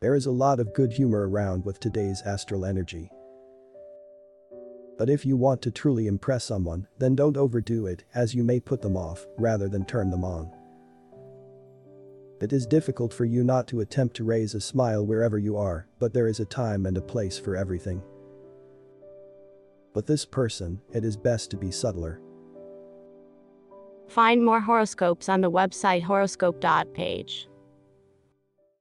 There is a lot of good humor around with today's astral energy. But if you want to truly impress someone, then don't overdo it as you may put them off rather than turn them on. It is difficult for you not to attempt to raise a smile wherever you are, but there is a time and a place for everything. But this person, it is best to be subtler. Find more horoscopes on the website horoscope.page.